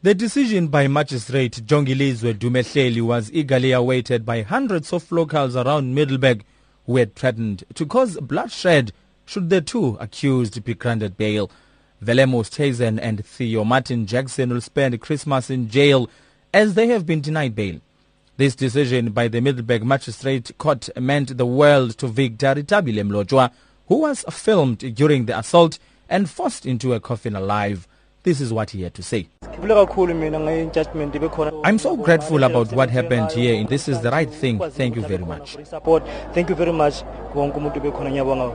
The decision by Magistrate Jongilizwe Dumehleli was eagerly awaited by hundreds of locals around Middelburg who had threatened to cause bloodshed should the two accused be granted bail. Willem Oosthuizen and Theo Martin Jackson will spend Christmas in jail as they have been denied bail. This decision by the Middelburg Magistrate Court meant the world to Victor Tabile Mlotshwa, who was filmed during the assault and forced into a coffin alive. This is what he had to say. I'm so grateful about what happened here. This is the right thing. Thank you very much. Thank you very much. Wonke umuntu bekhona ngiyabonga.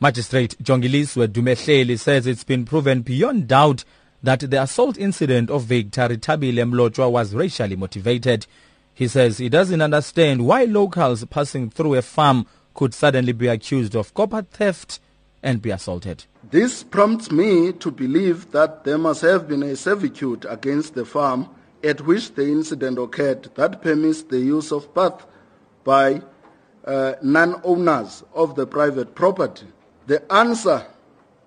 Magistrate Jongilizwe Dumehleli says it's been proven beyond doubt that the assault incident of Victor Tabile was racially motivated. He says he doesn't understand why locals passing through a farm could suddenly be accused of copper theft and be assaulted. This prompts me to believe that there must have been a servitude against the farm at which the incident occurred that permits the use of path by uh, non-owners of the private property. The answer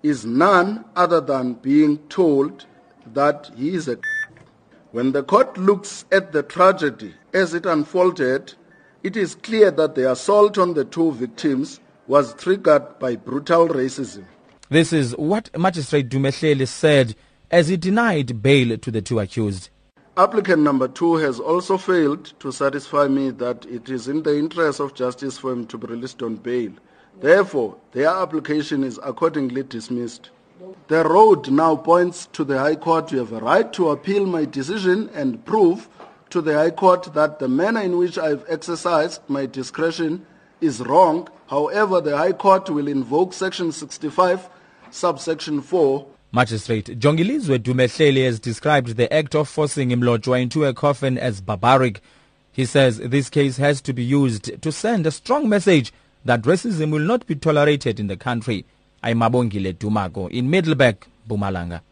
is none other than being told that he is a when the court looks at the tragedy as it unfolded, it is clear that the assault on the two victims was triggered by brutal racism. This is what Magistrate Dumehleli said as he denied bail to the two accused. Applicant number two has also failed to satisfy me that it is in the interest of justice for him to be released on bail. Therefore, their application is accordingly dismissed. The road now points to the High Court. You have a right to appeal my decision and prove to the High Court that the manner in which I've exercised my discretion is wrong. However, the High Court will invoke Section 65, subsection 4 Magistrate Jongilizwe Dumehleli has described the act of forcing Mlotshwa into a coffin as barbaric. He says this case has to be used to send a strong message that racism will not be tolerated in the country. I'm Abongile Dumako in Middelburg, Mpumalanga.